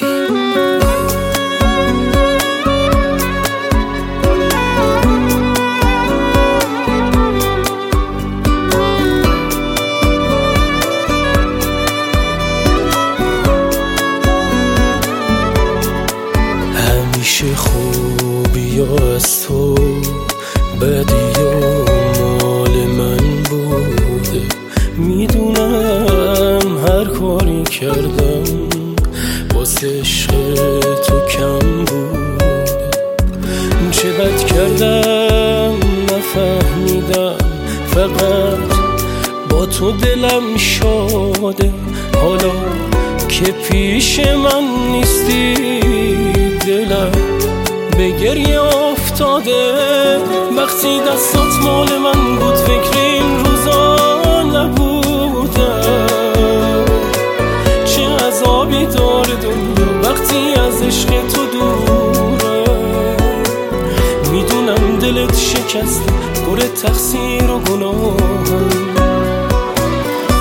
همیشه خوبی از تو بدی مال من بوده. می‌دونم هر کاری کردم نفهمیدم فقط با تو دلم شاده. حالا که پیش من نیستی دلم به گریه افتاده. وقتی دستات مال من بود فکر این روزا نبودم. چه عذابی داره دنیا وقتی از عشق تو دوره می‌دونم دلت شکسته. پر تقصیر و گناهم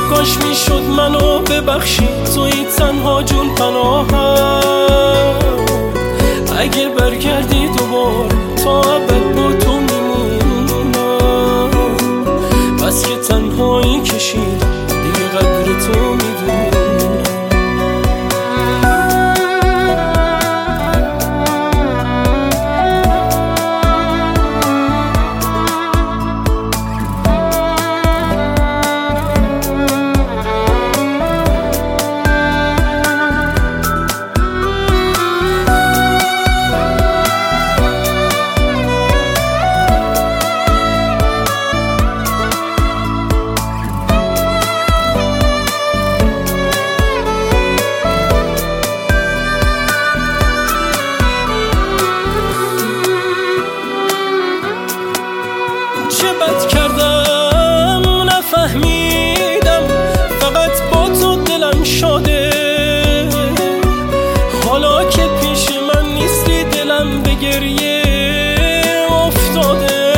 کاش می‌شد منو ببخشی توی تنها جون پناهم چه بد کردم نفهمیدم. فقط با تو دلم شده حالا که پیش من نیستی دلم به گریه افتاده.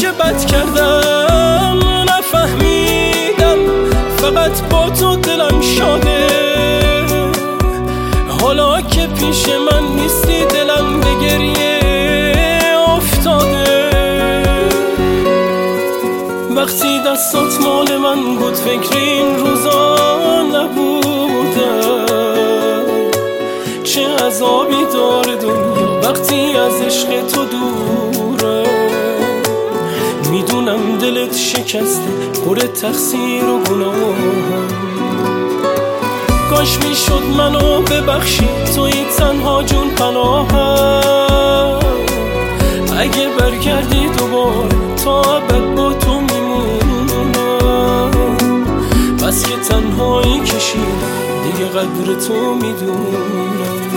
چه بد کردم نفهمیدم. فقط با تو دلم شده حالا که پیش من نیستی دلم به گریه وقتی دستات مال من بود فکر این روزا نبودم چه عذابی داره دنیا وقتی از عشق تو دوره. می‌دونم دلت شکسته پر تقصیر و گناهم کاش می‌شد منو ببخشی توی تنها جون پناهم قدر تو می‌دونم.